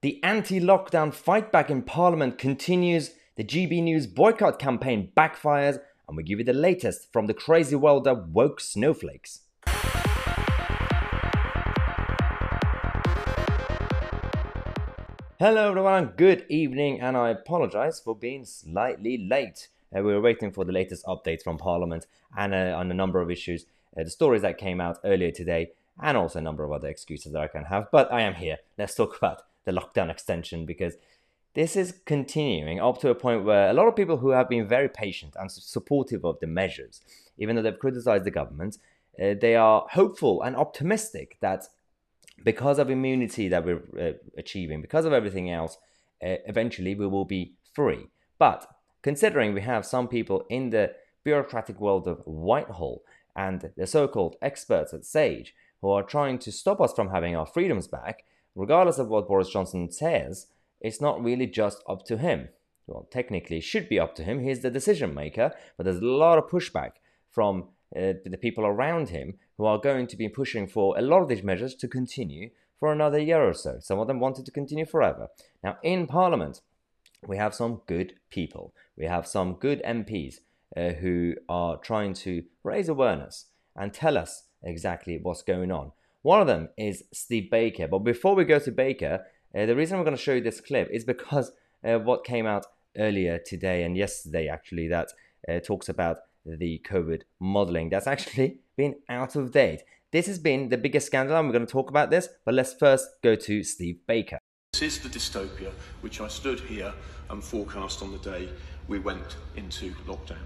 The anti lockdown fight back in Parliament continues, the GB News boycott campaign backfires, and we give you the latest from the crazy world of woke snowflakes. Hello, everyone, good evening, and I apologize for being slightly late. Uh, we were waiting for the latest updates from Parliament and uh, on a number of issues, uh, the stories that came out earlier today, and also a number of other excuses that I can have. But I am here. Let's talk about the lockdown extension because this is continuing up to a point where a lot of people who have been very patient and supportive of the measures, even though they've criticized the government, uh, they are hopeful and optimistic that because of immunity that we're uh, achieving, because of everything else, uh, eventually we will be free. But considering we have some people in the bureaucratic world of Whitehall and the so called experts at SAGE who are trying to stop us from having our freedoms back, regardless of what Boris Johnson says, it's not really just up to him. Well, technically, it should be up to him. He's the decision maker, but there's a lot of pushback from uh, the people around him who are going to be pushing for a lot of these measures to continue for another year or so. Some of them wanted to continue forever. Now, in Parliament, we have some good people. We have some good MPs uh, who are trying to raise awareness and tell us exactly what's going on. One of them is Steve Baker. But before we go to Baker, uh, the reason I'm going to show you this clip is because uh, what came out earlier today and yesterday, actually, that uh, talks about the COVID modeling. That's actually been out of date. This has been the biggest scandal, and we're going to talk about this. But let's first go to Steve Baker. This is the dystopia which I stood here and forecast on the day we went into lockdown.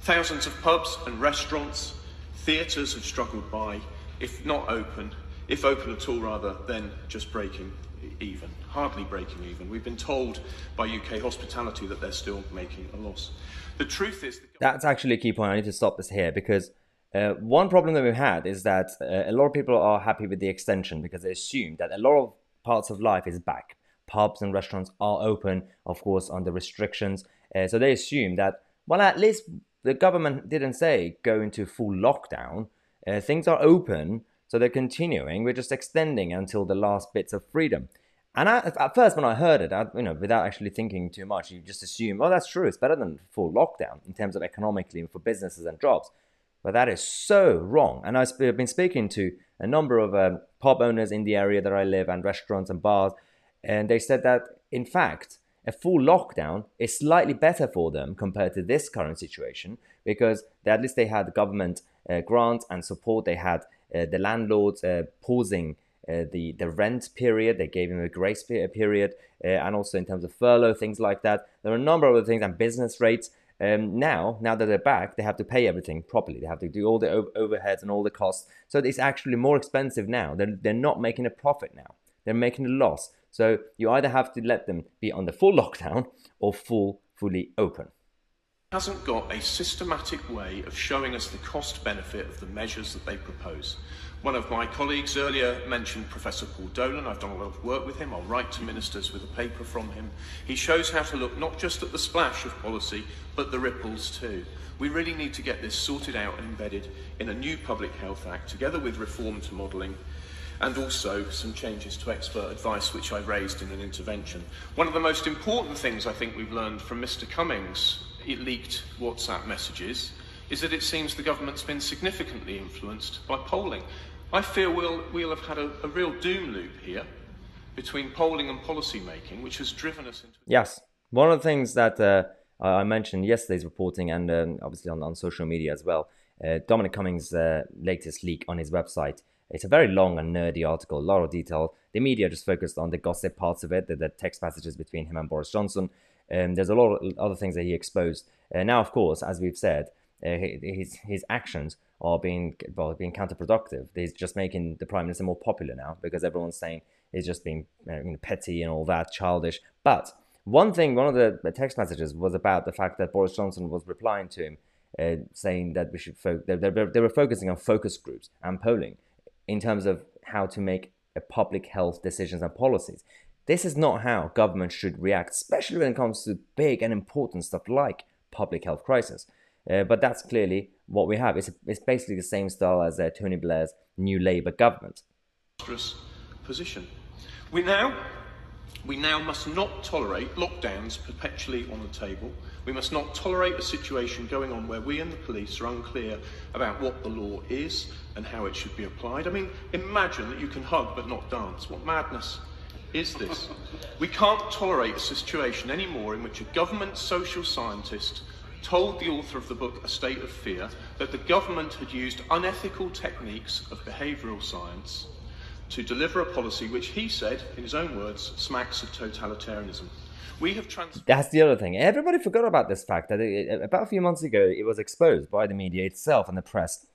Thousands of pubs and restaurants, theatres have struggled by if not open, if open at all rather, then just breaking even, hardly breaking even. We've been told by UK hospitality that they're still making a loss. The truth is. That's actually a key point. I need to stop this here because uh, one problem that we've had is that uh, a lot of people are happy with the extension because they assume that a lot of parts of life is back. Pubs and restaurants are open, of course, under restrictions. Uh, so they assume that, well, at least the government didn't say go into full lockdown. Uh, things are open, so they're continuing. We're just extending until the last bits of freedom. And I, at first, when I heard it, I, you know, without actually thinking too much, you just assume, oh, that's true. It's better than full lockdown in terms of economically for businesses and jobs. But that is so wrong. And I've been speaking to a number of um, pub owners in the area that I live and restaurants and bars, and they said that in fact, a full lockdown is slightly better for them compared to this current situation because at least they had government uh, grants and support. They had uh, the landlords uh, pausing the the rent period. They gave them a grace period, and also in terms of furlough, things like that. There are a number of other things and business rates. Um, now, now that they're back, they have to pay everything properly. They have to do all the overheads and all the costs. So it's actually more expensive now. They're, they're not making a profit now. They're making a loss. So you either have to let them be the full lockdown or full, fully open hasn't got a systematic way of showing us the cost benefit of the measures that they propose. One of my colleagues earlier mentioned Professor Paul Dolan. I've done a lot of work with him. I'll write to ministers with a paper from him. He shows how to look not just at the splash of policy, but the ripples too. We really need to get this sorted out and embedded in a new Public Health Act, together with reform to modelling and also some changes to expert advice, which I raised in an intervention. One of the most important things I think we've learned from Mr. Cummings leaked WhatsApp messages is that it seems the government's been significantly influenced by polling. I fear we'll, we'll have had a, a real doom loop here between polling and policy making, which has driven us into. Yes. One of the things that uh, I mentioned yesterday's reporting and um, obviously on, on, social media as well, uh, Dominic Cummings' uh, latest leak on his website. It's a very long and nerdy article, a lot of detail. The media just focused on the gossip parts of it, the, the text passages between him and Boris Johnson. Um, there's a lot of other things that he exposed. Uh, now, of course, as we've said, uh, his his actions are being well, being counterproductive. He's just making the prime minister more popular now because everyone's saying he's just being you know, petty and all that, childish. But one thing, one of the text messages was about the fact that Boris Johnson was replying to him, uh, saying that we should they, they, they were focusing on focus groups and polling in terms of how to make public health decisions and policies. This is not how government should react, especially when it comes to big and important stuff like public health crisis. Uh, but that's clearly what we have. It's, it's basically the same style as uh, Tony Blair's new Labour government. Position. We now We now must not tolerate lockdowns perpetually on the table. We must not tolerate a situation going on where we and the police are unclear about what the law is and how it should be applied. I mean, imagine that you can hug but not dance. What madness is this? We can't tolerate a situation anymore in which a government social scientist told the author of the book A State of Fear that the government had used unethical techniques of behavioural science to deliver a policy which he said, in his own words, smacks of totalitarianism. We have trans- That's the other thing. Everybody forgot about this fact that it, about a few months ago it was exposed by the media itself and the press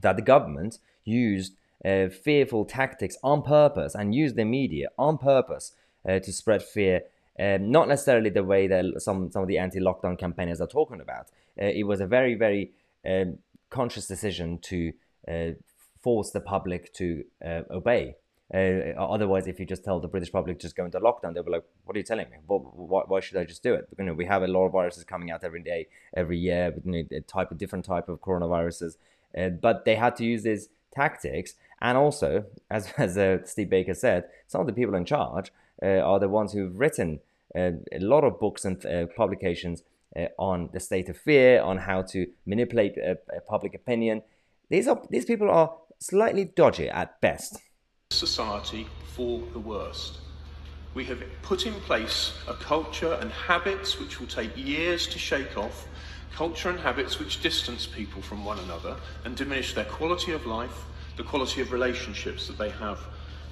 that the government used uh, fearful tactics on purpose and use the media on purpose uh, to spread fear um, not necessarily the way that some some of the anti-lockdown campaigners are talking about. Uh, it was a very very um, conscious decision to uh, force the public to uh, obey. Uh, otherwise, if you just tell the British public just go into lockdown, they'll be like, "What are you telling me? why, why, should I just do it?" You know, we have a lot of viruses coming out every day, every year, you know, a type of different type of coronaviruses. But they had to use these tactics, and also, as as uh, Steve Baker said, some of the people in charge are the ones who've written uh, a lot of books and uh, publications uh, on the state of fear, on how to manipulate public opinion. These are these people are slightly dodgy at best. Society for the worst. We have put in place a culture and habits which will take years to shake off, culture and habits which distance people from one another and diminish their quality of life, the quality of relationships that they have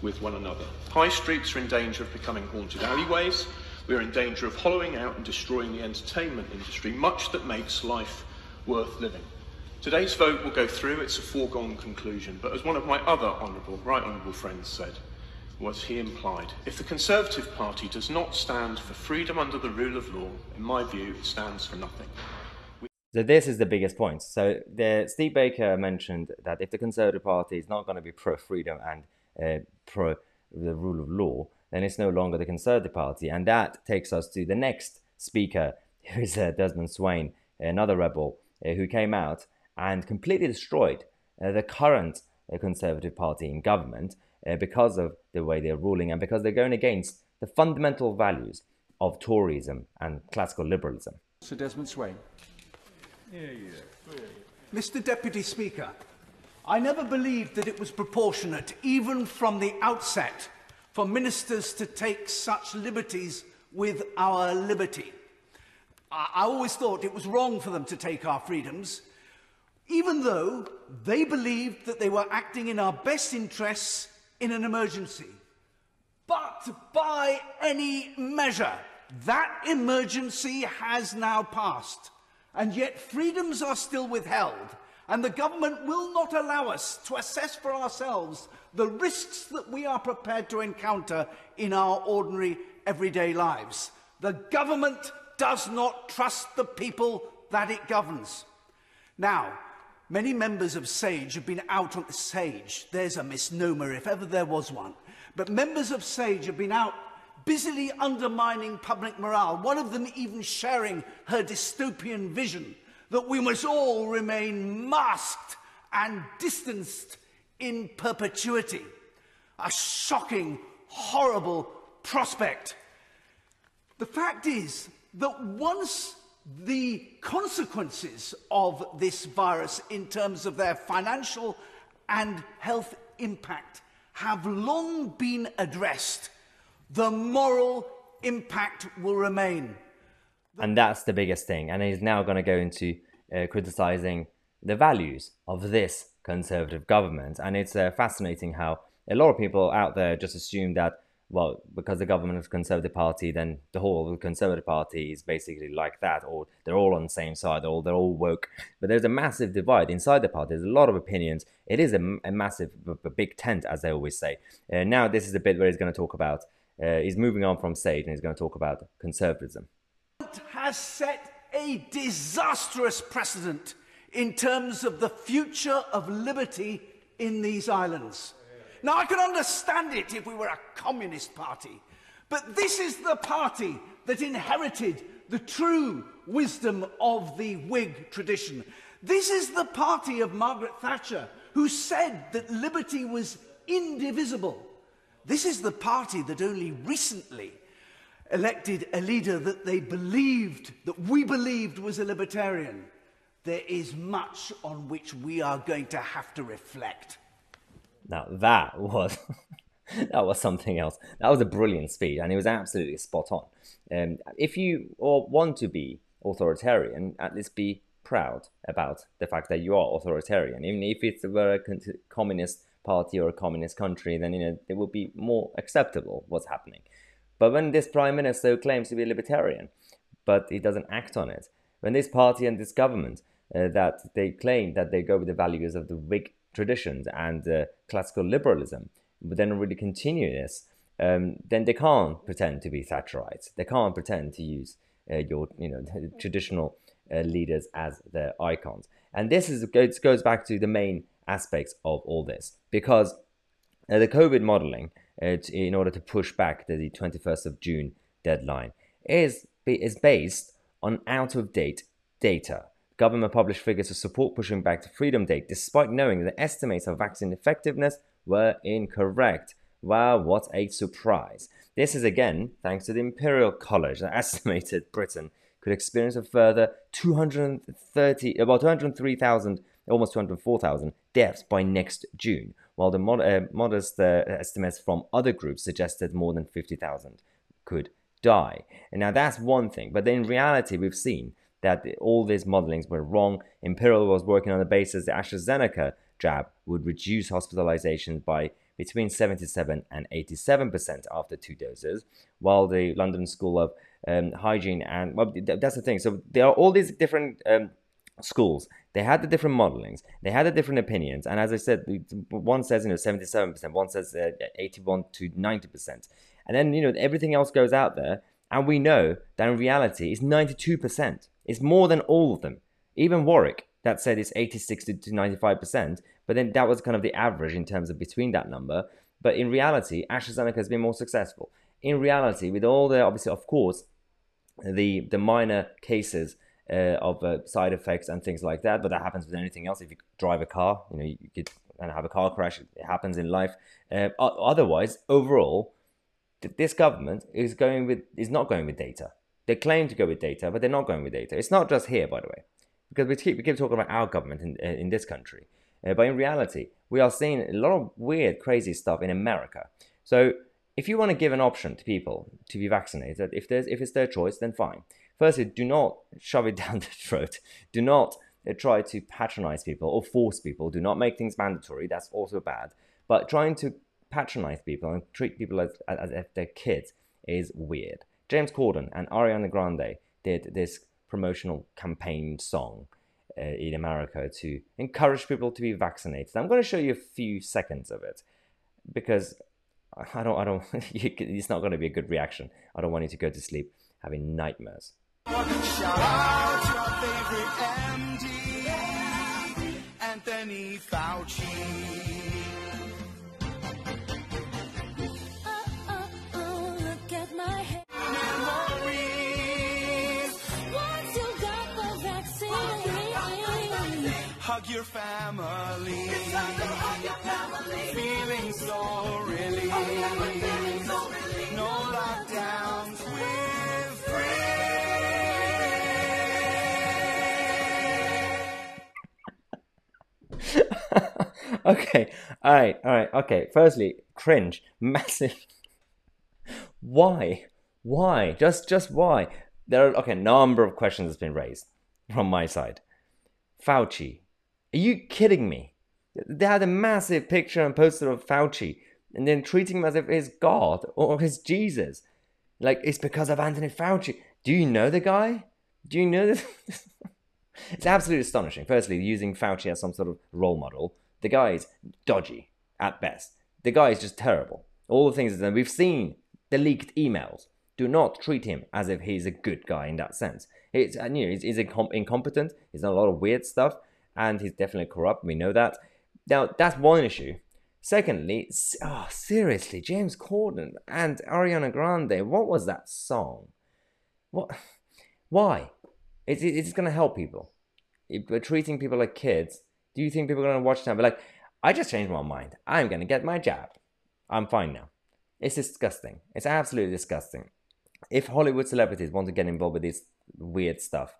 with one another. High streets are in danger of becoming haunted alleyways we are in danger of hollowing out and destroying the entertainment industry, much that makes life worth living. Today's vote will go through, it's a foregone conclusion, but as one of my other honourable, right honourable friends said, was he implied, if the Conservative Party does not stand for freedom under the rule of law, in my view, it stands for nothing. So this is the biggest point. So the, Steve Baker mentioned that if the Conservative Party is not going to be pro freedom and uh, pro the rule of law, then it's no longer the Conservative Party. And that takes us to the next speaker, who is uh, Desmond Swayne, another rebel, uh, who came out and completely destroyed uh, the current uh, Conservative Party in government uh, because of the way they're ruling and because they're going against the fundamental values of Toryism and classical liberalism. Sir Desmond Swayne. Mr. Deputy Speaker, I never believed that it was proportionate, even from the outset, for ministers to take such liberties with our liberty. I, I always thought it was wrong for them to take our freedoms, even though they believed that they were acting in our best interests in an emergency. But by any measure, that emergency has now passed, and yet freedoms are still withheld, and the government will not allow us to assess for ourselves the risks that we are prepared to encounter in our ordinary everyday lives. The government does not trust the people that it governs. Now, many members of SAGE have been out on SAGE. There's a misnomer if ever there was one. But members of SAGE have been out busily undermining public morale, one of them even sharing her dystopian vision that we must all remain masked and distanced in perpetuity. A shocking, horrible prospect. The fact is that once the consequences of this virus in terms of their financial and health impact have long been addressed, the moral impact will remain. And that's the biggest thing. And he's now going to go into uh, criticizing the values of this conservative government. And it's uh, fascinating how a lot of people out there just assume that, well, because the government is conservative party, then the whole conservative party is basically like that, or they're all on the same side, or they're all woke. But there's a massive divide inside the party. There's a lot of opinions. It is a, a massive, a big tent, as they always say. Uh, now, this is a bit where he's going to talk about, uh, he's moving on from Sage and he's going to talk about conservatism. Has set a disastrous precedent in terms of the future of liberty in these islands. Now, I can understand it if we were a communist party, but this is the party that inherited the true wisdom of the Whig tradition. This is the party of Margaret Thatcher, who said that liberty was indivisible. This is the party that only recently elected a leader that they believed, that we believed was a libertarian, there is much on which we are going to have to reflect. Now that was that was something else. That was a brilliant speech, and it was absolutely spot on. Um, if you or want to be authoritarian, at least be proud about the fact that you are authoritarian. Even if it's a communist party or a communist country, then you know it will be more acceptable what's happening. But when this prime minister claims to be a libertarian, but he doesn't act on it, when this party and this government uh, that they claim that they go with the values of the Whig traditions and uh, classical liberalism, but then really continue this, um, then they can't pretend to be Thatcherites. They can't pretend to use uh, your you know traditional uh, leaders as their icons. And this is it goes back to the main aspects of all this because uh, the COVID modeling, uh, in order to push back the, the 21st of June deadline, is is based on out of date data. Government published figures to support pushing back the Freedom Date, despite knowing that estimates of vaccine effectiveness were incorrect. Wow, what a surprise! This is again thanks to the Imperial College that estimated Britain could experience a further 230, about 203,000, almost 204,000 deaths by next June, while the mod- uh, modest uh, estimates from other groups suggested more than 50,000 could die. And now that's one thing, but in reality, we've seen that all these modelings were wrong. Imperial was working on the basis that AstraZeneca jab would reduce hospitalizations by between 77 and 87% after two doses, while the London School of um, Hygiene and well, that's the thing. So there are all these different um, schools. They had the different modelings. They had the different opinions. And as I said, one says you know 77%, one says uh, 81 to 90%, and then you know everything else goes out there, and we know that in reality it's 92%. It's more than all of them. Even Warwick that said it's 86 to 95%, but then that was kind of the average in terms of between that number. But in reality, AstraZeneca has been more successful. In reality, with all the obviously, of course, the the minor cases uh, of uh, side effects and things like that, but that happens with anything else. If you drive a car, you know, you, could and have a car crash. It happens in life. Uh, otherwise, overall, this government is going with is not going with data. They claim to go with data, but they're not going with data. It's not just here, by the way, because we keep we keep talking about our government in in this country. Uh, but in reality, we are seeing a lot of weird, crazy stuff in America. So if you want to give an option to people to be vaccinated, if there's if it's their choice, then fine. Firstly, do not shove it down the throat. Do not uh, try to patronize people or force people. Do not make things mandatory. That's also bad. But trying to patronize people and treat people as, as if they're kids is weird. James Corden and Ariana Grande did this promotional campaign song uh, in America to encourage people to be vaccinated. I'm going to show you a few seconds of it because I don't, I don't, it's not going to be a good reaction. I don't want you to go to sleep having nightmares. Anthony Fauci. Oh, oh, oh, look at my head. Memories. Once you got the vaccine, hug your family. Hug your family. Feeling so relieved. No okay, all right, all right, okay. Firstly, cringe, massive. why? Why? Just, just why? There are okay, a number of questions that's been raised from my side. Fauci, are you kidding me? They had a massive picture and poster of Fauci and then treating him as if he's God or his Jesus. Like, it's because of Anthony Fauci. Do you know the guy? Do you know this? it's absolutely astonishing. Firstly, using Fauci as some sort of role model. The guy is dodgy at best. The guy is just terrible. All the things that we've seen, the leaked emails. Do not treat him as if he's a good guy in that sense. It's, you know, he's, he's incompetent. He's done a lot of weird stuff and he's definitely corrupt. We know that. Now, that's one issue. Secondly, oh, seriously, James Corden and Ariana Grande, what was that song? What? Why? It's, it's going to help people. We're treating people like kids, do you think people are going to watch that? But like, I just changed my mind. I'm going to get my jab. I'm fine now. It's disgusting. It's absolutely disgusting. if Hollywood celebrities want to get involved with this weird stuff,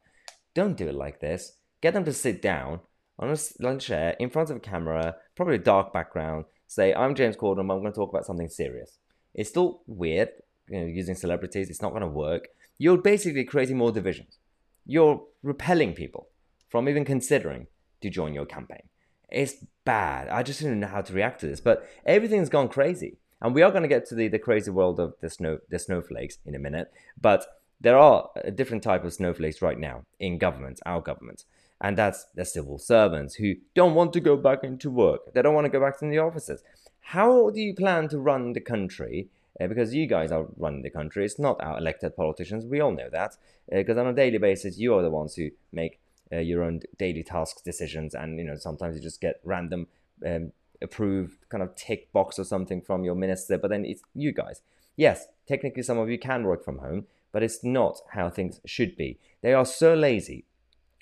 don't do it like this. Get them to sit down on a chair in front of a camera, probably a dark background. Say, I'm James Corden. I'm going to talk about something serious. It's still weird, you know, using celebrities. It's not going to work. You're basically creating more divisions. You're repelling people from even considering to join your campaign. It's bad. I just don't know how to react to this. But everything's gone crazy. And we are going to get to the, the crazy world of the snow the snowflakes in a minute. But there are a different type of snowflakes right now in government, our government. And that's the civil servants who don't want to go back into work. They don't want to go back to the offices. How do you plan to run the country? Uh, because you guys are running the country. It's not our elected politicians. We all know that. Because uh, on a daily basis, you are the ones who make uh, your own daily tasks decisions, and you know sometimes you just get random um, approved kind of tick box or something from your minister, but then it's you guys. Yes, technically some of you can work from home, but it's not how things should be. They are so lazy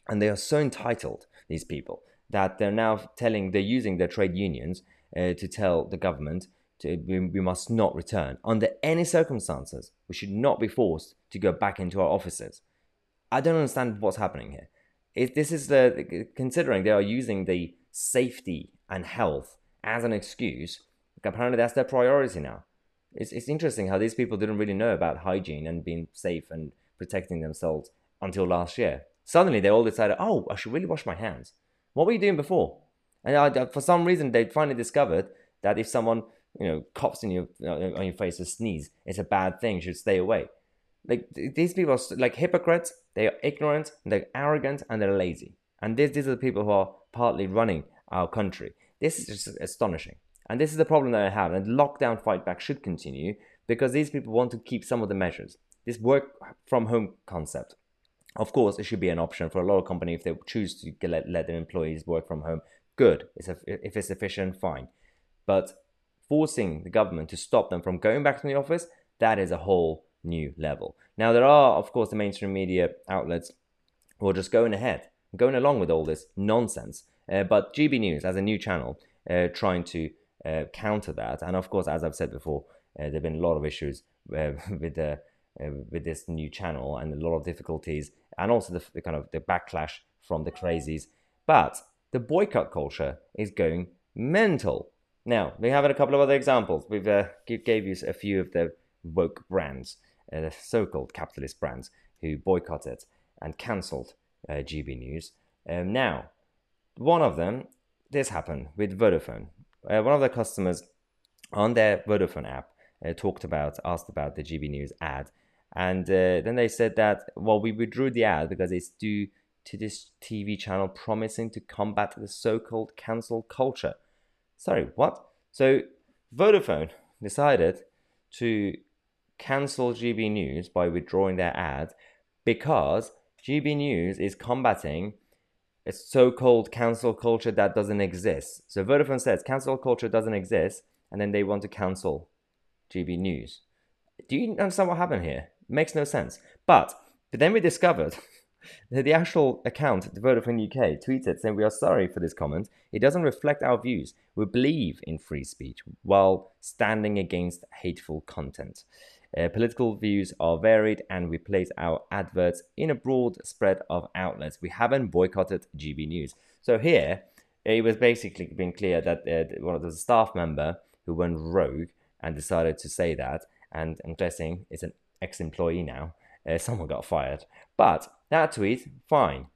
and they are so entitled, these people, that they're now telling, they're using their trade unions uh, to tell the government to, we, we must not return. Under any circumstances, we should not be forced to go back into our offices. I don't understand what's happening here. If this is the considering they are using the safety and health as an excuse. Apparently, that's their priority now. It's, it's interesting how these people didn't really know about hygiene and being safe and protecting themselves until last year. Suddenly, they all decided, oh, I should really wash my hands. What were you doing before? And I, for some reason, they finally discovered that if someone you know coughs in your uh, on your face or sneeze, it's a bad thing. You should stay away. Like these people are like hypocrites. They are ignorant, they're arrogant, and they're lazy. And these, these are the people who are partly running our country. This is just astonishing. And this is the problem that I have. And lockdown fight back should continue because these people want to keep some of the measures. This work from home concept. Of course, it should be an option for a lot of companies if they choose to let, let their employees work from home. Good. if it's efficient, fine. But forcing the government to stop them from going back to the office, that is a whole new level. Now, there are, of course, the mainstream media outlets who are just going ahead, going along with all this nonsense uh, but GB News as a new channel uh, trying to uh, counter that, and of course, as I've said before, there have been a lot of issues with the with this new channel and a lot of difficulties, and also the, the kind of the backlash from the crazies. But the boycott culture is going mental. Now, we have a couple of other examples. We've uh, gave you a few of the woke brands, uh, so-called capitalist brands, who boycotted and cancelled uh, GB News. Um, now, one of them, this happened with Vodafone. Uh, one of the customers on their Vodafone app uh, talked about, asked about the GB News ad. And uh, then they said that, well, we withdrew the ad because it's due to this TV channel promising to combat the so called cancel culture. Sorry, what? So Vodafone decided to cancel GB News by withdrawing their ad because GB News is combating a so-called cancel culture that doesn't exist. So Vodafone says cancel culture doesn't exist, and then they want to cancel GB News. Do you understand what happened here? It makes no sense. But, but then we discovered that the actual account, the Vodafone UK, tweeted saying, We are sorry for this comment. It doesn't reflect our views. We believe in free speech while standing against hateful content. Uh, political views are varied and we place our adverts in a broad spread of outlets. We haven't boycotted GB News. So here, it was basically being clear that uh, one of the staff member who went rogue and decided to say that, and I'm guessing it's an ex-employee now. Uh, someone got fired, but that tweet, fine.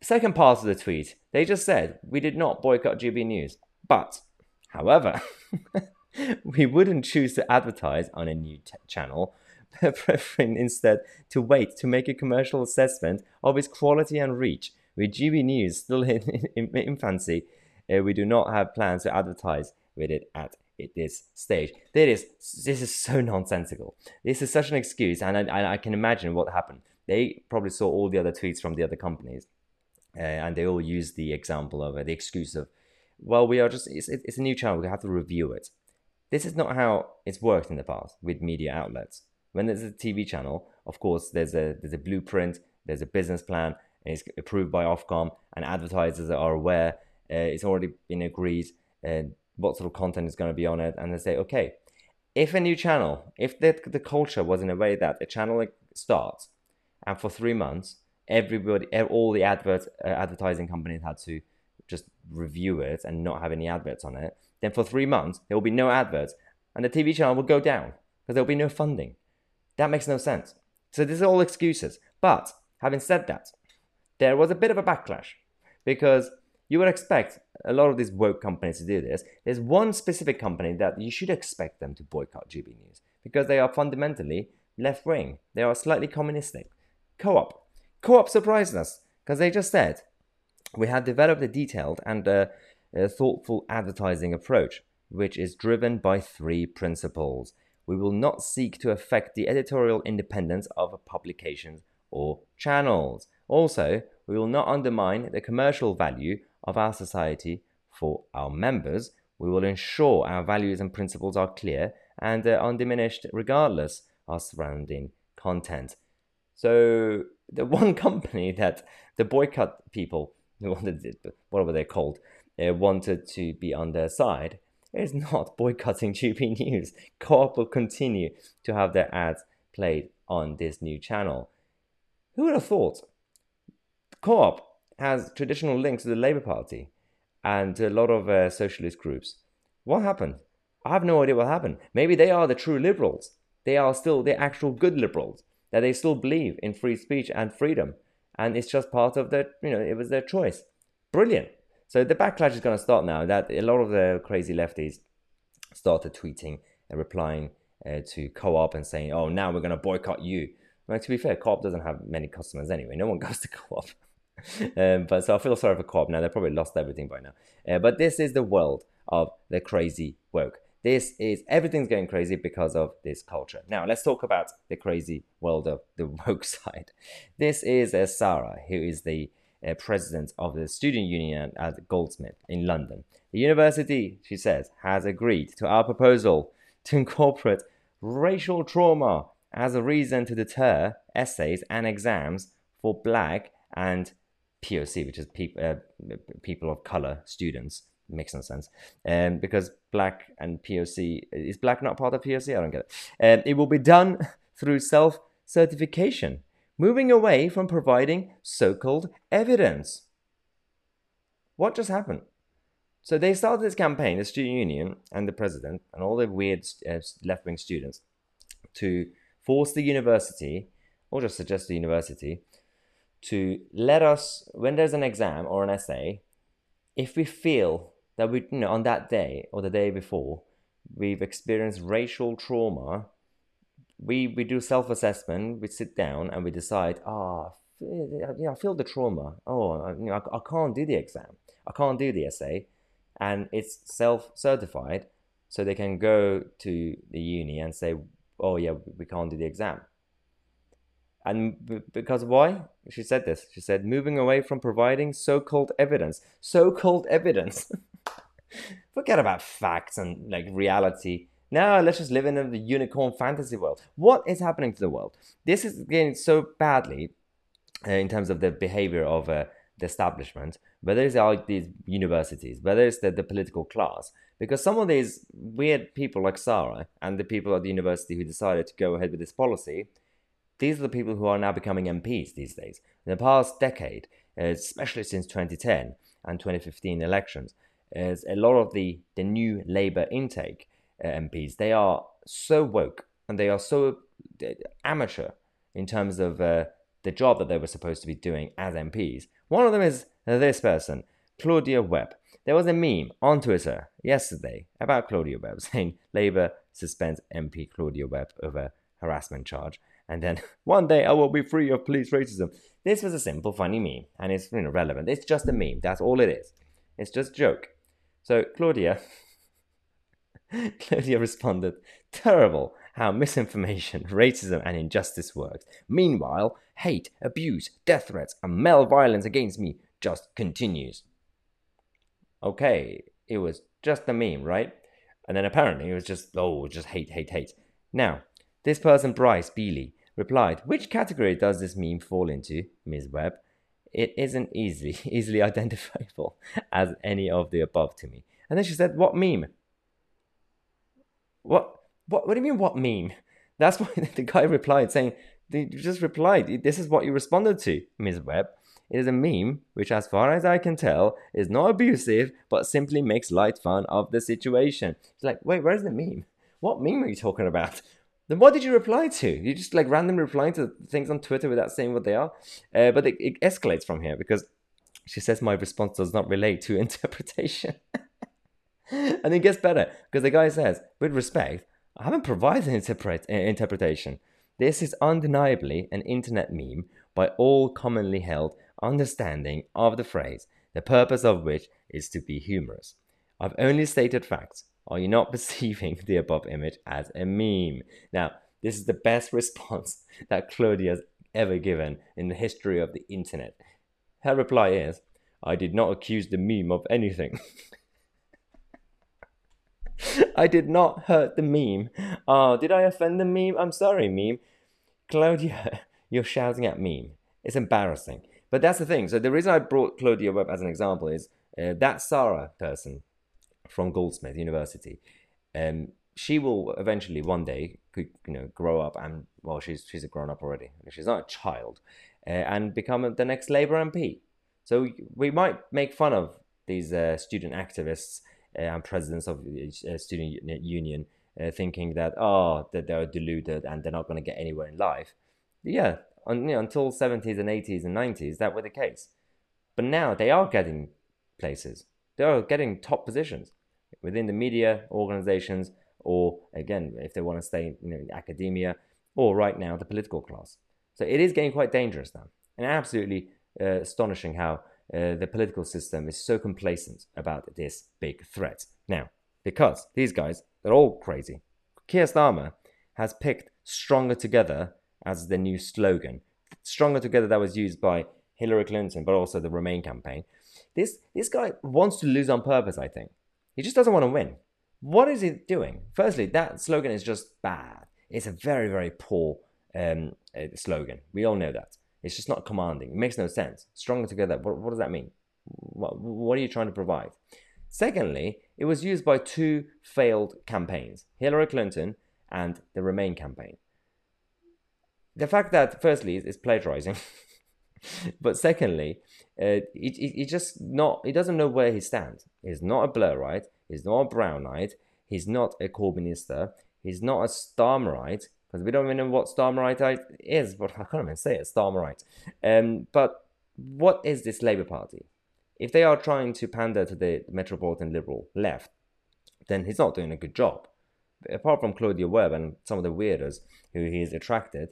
Second part of the tweet, they just said we did not boycott GB News, but, however. we wouldn't choose to advertise on a new t- channel, preferring instead to wait to make a commercial assessment of its quality and reach. With GB News still in, in, in infancy, uh, we do not have plans to advertise with it at this stage. This is, this is so nonsensical. This is such an excuse, and I, I can imagine what happened. They probably saw all the other tweets from the other companies, uh, and they all used the example of uh, the excuse of, well, we are just, it's, it's a new channel, we have to review it. This is not how it's worked in the past with media outlets. When there's a TV channel, of course, there's a there's a blueprint, there's a business plan, and it's approved by Ofcom, and advertisers are aware. Uh, it's already been agreed uh, what sort of content is going to be on it, and they say, okay. if a new channel, if the, the culture was in a way that a channel starts and for three months, everybody, all the advert, uh, advertising companies had to just review it and not have any adverts on it, then for three months, there will be no adverts and the TV channel will go down because there will be no funding. That makes no sense. So these are all excuses. But having said that, there was a bit of a backlash because you would expect a lot of these woke companies to do this. There's one specific company that you should expect them to boycott GB News because they are fundamentally left wing. They are slightly communistic. Co op. Co op surprised us because they just said we have developed a detailed and uh, a thoughtful advertising approach, which is driven by three principles. We will not seek to affect the editorial independence of publications or channels. Also, we will not undermine the commercial value of our society for our members. We will ensure our values and principles are clear and uh, undiminished regardless of surrounding content. So, the one company that the boycott people wanted, whatever they're called, wanted to be on their side is not boycotting GB News. Co-op will continue to have their ads played on this new channel. Who would have thought? Co-op has traditional links to the Labour Party and a lot of uh, socialist groups. What happened? I have no idea what happened. Maybe they are the true liberals. They are still the actual good liberals. That they still believe in free speech and freedom. And it's just part of their, you know, it was their choice. Brilliant. So the backlash is going to start now. That a lot of the crazy lefties started tweeting and replying uh, to co-op and saying, "Oh, now we're going to boycott you." Well, to be fair, co-op doesn't have many customers anyway. No one goes to co-op. um, but so I feel sorry for co-op now. They probably lost everything by now. Uh, but this is the world of the crazy woke. This is everything's going crazy because of this culture. Now let's talk about the crazy world of the woke side. This is uh, Sarah, who is the uh, president of the student union at Goldsmith in London. The university, she says, has agreed to our proposal to incorporate racial trauma as a reason to deter essays and exams for black and POC, which is pe- uh, people of color students. Makes no sense. Um, because black and POC is black not part of POC? I don't get it. Um, it will be done through self certification, moving away from providing so called evidence. What just happened? So they started this campaign, the student union and the president and all the weird uh, left wing students, to force the university, or just suggest the university, to let us, when there's an exam or an essay, if we feel that we, you know, on that day or the day before, we've experienced racial trauma, we, we do self assessment, we sit down and we decide, ah, oh, yeah, I feel the trauma. Oh, you know, I, I can't do the exam, I can't do the essay. And it's self certified, so they can go to the uni and say, oh, yeah, we can't do the exam. And because why? She said this. She said, moving away from providing so called evidence. So called evidence. Forget about facts and like reality. Now let's just live in a unicorn fantasy world. What is happening to the world? This is getting so badly uh, in terms of the behavior of uh, the establishment, whether it's like these universities, whether it's the, the political class, because some of these weird people like Sarah and the people at the university who decided to go ahead with this policy these are the people who are now becoming MPs these days. In the past decade, especially since 2010 and 2015 elections, is a lot of the, the new Labour intake uh, MPs, they are so woke and they are so uh, amateur in terms of uh, the job that they were supposed to be doing as MPs. One of them is this person, Claudia Webbe. There was a meme on Twitter yesterday about Claudia Webbe saying Labour suspends MP Claudia Webbe over harassment charge and then one day I will be free of police racism. This was a simple, funny meme, and it's you know, relevant. It's just a meme. That's all it is. It's just a joke. So Claudia, Claudia responded, "Terrible how misinformation, racism, and injustice works. Meanwhile, hate, abuse, death threats, and male violence against me just continues." Okay, it was just a meme, right? And then apparently it was just oh, just hate, hate, hate. Now this person, Bryce Bealey, replied, Which category does this meme fall into, Ms. Webbe? It isn't easily easily identifiable as any of the above to me. And then she said, What meme? What What, what do you mean, what meme? That's why the guy replied saying, they just replied, this is what you responded to, Ms. Webbe. It is a meme which, as far as I can tell, is not abusive but simply makes light fun of the situation. It's like, wait, where's the meme? What meme are you talking about? Then what did you reply to? You just like randomly replying to things on Twitter without saying what they are. Uh, but it, it escalates from here because she says my response does not relate to interpretation. And it gets better because the guy says, with respect, I haven't provided an interpret- interpretation. This is undeniably an internet meme by all commonly held understanding of the phrase, the purpose of which is to be humorous. I've only stated facts. Are you not perceiving the above image as a meme? Now, this is the best response that Claudia has ever given in the history of the internet. Her reply is, I did not accuse the meme of anything. I did not hurt the meme. Oh, did I offend the meme? I'm sorry, meme. Claudia, you're shouting at meme. It's embarrassing. But that's the thing. So the reason I brought Claudia Webbe as an example is uh, that Sarah person from Goldsmith University. Um, she will eventually one day, you know, grow up and well, she's she's a grown up already. She's not a child, uh, and become the next Labour MP. So we might make fun of these uh, student activists and presidents of uh, student union, uh, thinking that oh that they're deluded and they're not going to get anywhere in life. Yeah, on, you know, until 70s and 80s and 90s, that were the case. But now they are getting places. They are getting top positions within the media organizations, or again, if they want to stay you know, in academia, or right now the political class. So it is getting quite dangerous now, and absolutely uh, astonishing how uh, the political system is so complacent about this big threat. Now, because these guys, they're all crazy. Keir Starmer has picked Stronger Together as the new slogan. Stronger Together that was used by Hillary Clinton, but also the Remain campaign. This, this guy wants to lose on purpose, I think. He just doesn't want to win. What is he doing? Firstly, that slogan is just bad. It's a very, very poor um, uh, slogan. We all know that. It's just not commanding. It makes no sense. Stronger together. What, what does that mean? What, what are you trying to provide? Secondly, it was used by two failed campaigns Hillary Clinton and the Remain campaign. The fact that, firstly, it's plagiarizing, but secondly, uh, he, he, just not, he doesn't know where he stands. He's not a Blairite, he's not a Brownite, he's not a Corbynista, he's not a Starmerite, because we don't even know what Starmerite is, but I can't even say it, Starmerite. Um, but what is this Labour Party? If they are trying to pander to the Metropolitan Liberal left, then he's not doing a good job. Apart from Claudia Webbe and some of the weirdos who he's attracted,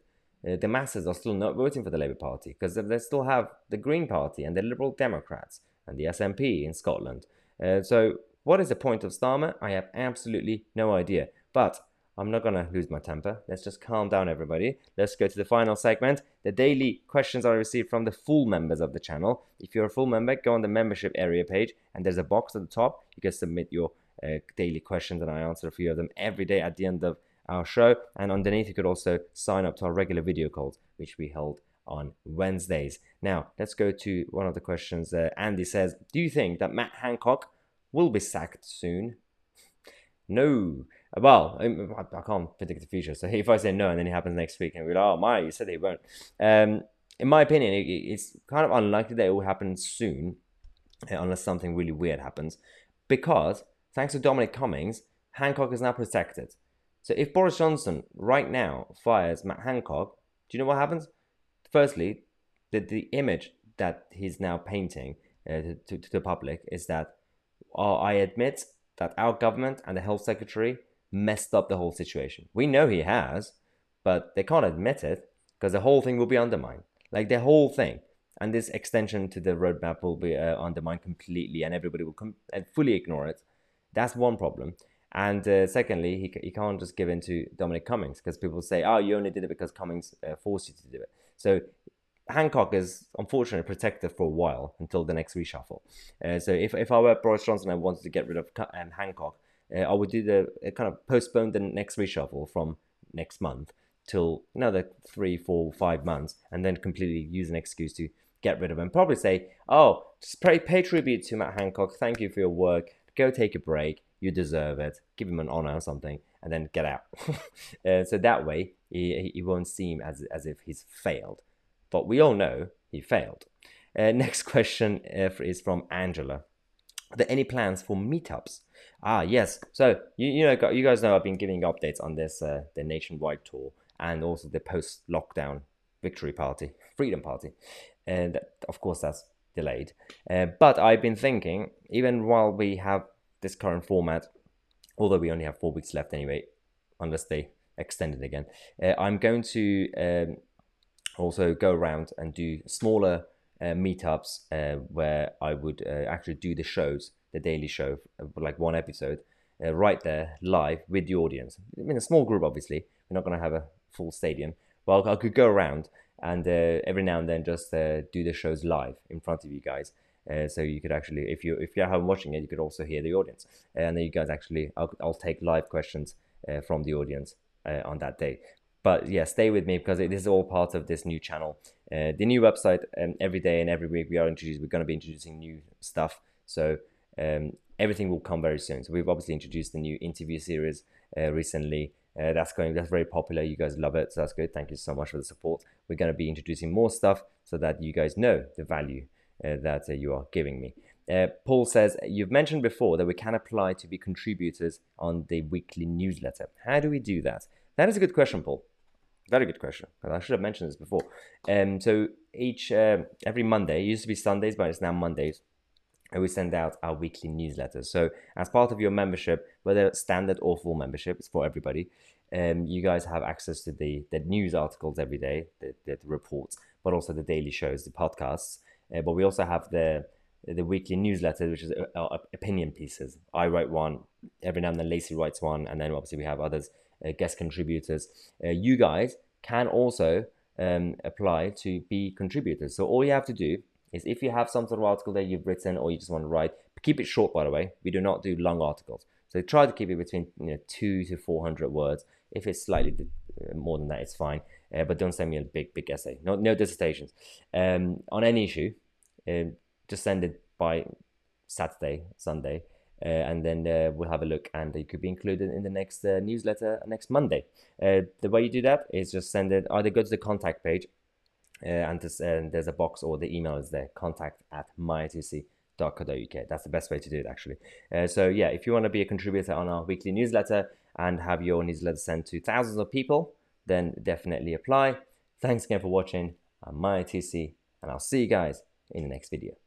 uh, the masses are still not voting for the Labour Party because they still have the Green Party and the Liberal Democrats and the SNP in Scotland. Uh, so, what is the point of Starmer? I have absolutely no idea. But I'm not going to lose my temper. Let's just calm down, everybody. Let's go to the final segment the daily questions I receive from the full members of the channel. If you're a full member, go on the membership area page, and there's a box at the top. You can submit your uh, daily questions, and I answer a few of them every day at the end of our show. And underneath, you could also sign up to our regular video calls, which we hold on Wednesdays. Now, let's go to one of the questions. Uh, Andy says Do you think that Matt Hancock will be sacked soon? no. Well, I, can't predict the future. So if I say no and then it happens next week and we're like, oh, my, you said it won't. Um, in my opinion, it, it's kind of unlikely that it will happen soon uh, unless something really weird happens. Because thanks to Dominic Cummings, Hancock is now protected. So if Boris Johnson right now fires Matt Hancock, do you know what happens? Firstly, the, the image that he's now painting uh, to, to, to the public is that oh, I admit that our government and the health secretary messed up the whole situation. We know he has, but they can't admit it because the whole thing will be undermined. Like the whole thing. And this extension to the roadmap will be uh, undermined completely and everybody will com- and fully ignore it. That's one problem. And uh, secondly, he, he can't just give in to Dominic Cummings because people say, oh, you only did it because Cummings uh, forced you to do it. So Hancock is unfortunately protected for a while until the next reshuffle. Uh, so if, if I were Boris Johnson and wanted to get rid of um, Hancock, uh, I would do the uh, kind of postpone the next reshuffle from next month till another three, four, five months, and then completely use an excuse to get rid of him. Probably say, "Oh, just pay, pay tribute to Matt Hancock. Thank you for your work. Go take a break. You deserve it. Give him an honor or something, and then get out. uh, so that way, he, he won't seem as, as if he's failed. But we all know he failed. Uh, next question uh, is from Angela. Are there any plans for meetups? Ah, yes. So you, you know you guys know I've been giving updates on this uh, the nationwide tour and also the post lockdown victory party, freedom party, and of course that's delayed. Uh, but I've been thinking, even while we have this current format, although we only have four weeks left anyway, unless they extend it again, uh, I'm going to um, also go around and do smaller uh, meetups uh, where I would uh, actually do the shows, the daily show, like one episode, uh, right there live with the audience. In a small group, obviously, we're not going to have a full stadium. Well, I could go around and uh, every now and then just uh, do the shows live in front of you guys. Uh, so you could actually, if you if you're home watching it, you could also hear the audience, and then you guys actually, I'll, I'll take live questions uh, from the audience uh, on that day. But yeah, stay with me because it is all part of this new channel, uh, the new website. Um, every day and every week we are introducing, we're going to be introducing new stuff. So um, everything will come very soon. So we've obviously introduced the new interview series recently. Uh, that's going that's very popular. You guys love it. So that's good. Thank you so much for the support. We're going to be introducing more stuff so that you guys know the value uh, that uh, you are giving me. Uh, paul says you've mentioned before that we can apply to be contributors on the weekly newsletter. How do we do that? That is a good question paul. Very good question i should have mentioned this before. Um, so each um, every monday it used to be sundays but it's now mondays we send out our weekly newsletter. So, as part of your membership, whether standard or full membership, it's for everybody. Um, you guys have access to the, the news articles every day, the, the, the reports, but also the daily shows, the podcasts. Uh, but we also have the the weekly newsletter, which is uh, uh, opinion pieces. I write one every now and then. Lacey writes one, and then obviously we have others, uh, guest contributors. Uh, you guys can also um, apply to be contributors. So all you have to do is if you have some sort of article that you've written or you just want to write, keep it short, by the way. We do not do long articles. So try to keep it between you know two to 400 words. If it's slightly uh, more than that, it's fine. Uh, but don't send me a big, big essay. No, no dissertations. Um, on any issue, um, just send it by Saturday, Sunday, uh, and then uh, we'll have a look and it could be included in the next uh, newsletter next Monday. Uh, the way you do that is just send it, either go to the contact page and, this, and there's a box or the email is there contact at myitc.co.uk. That's the best way to do it, actually. Uh, so, yeah, if you want to be a contributor on our weekly newsletter and have your newsletter sent to thousands of people, then definitely apply. Thanks again for watching. I'm myitc, and I'll see you guys in the next video.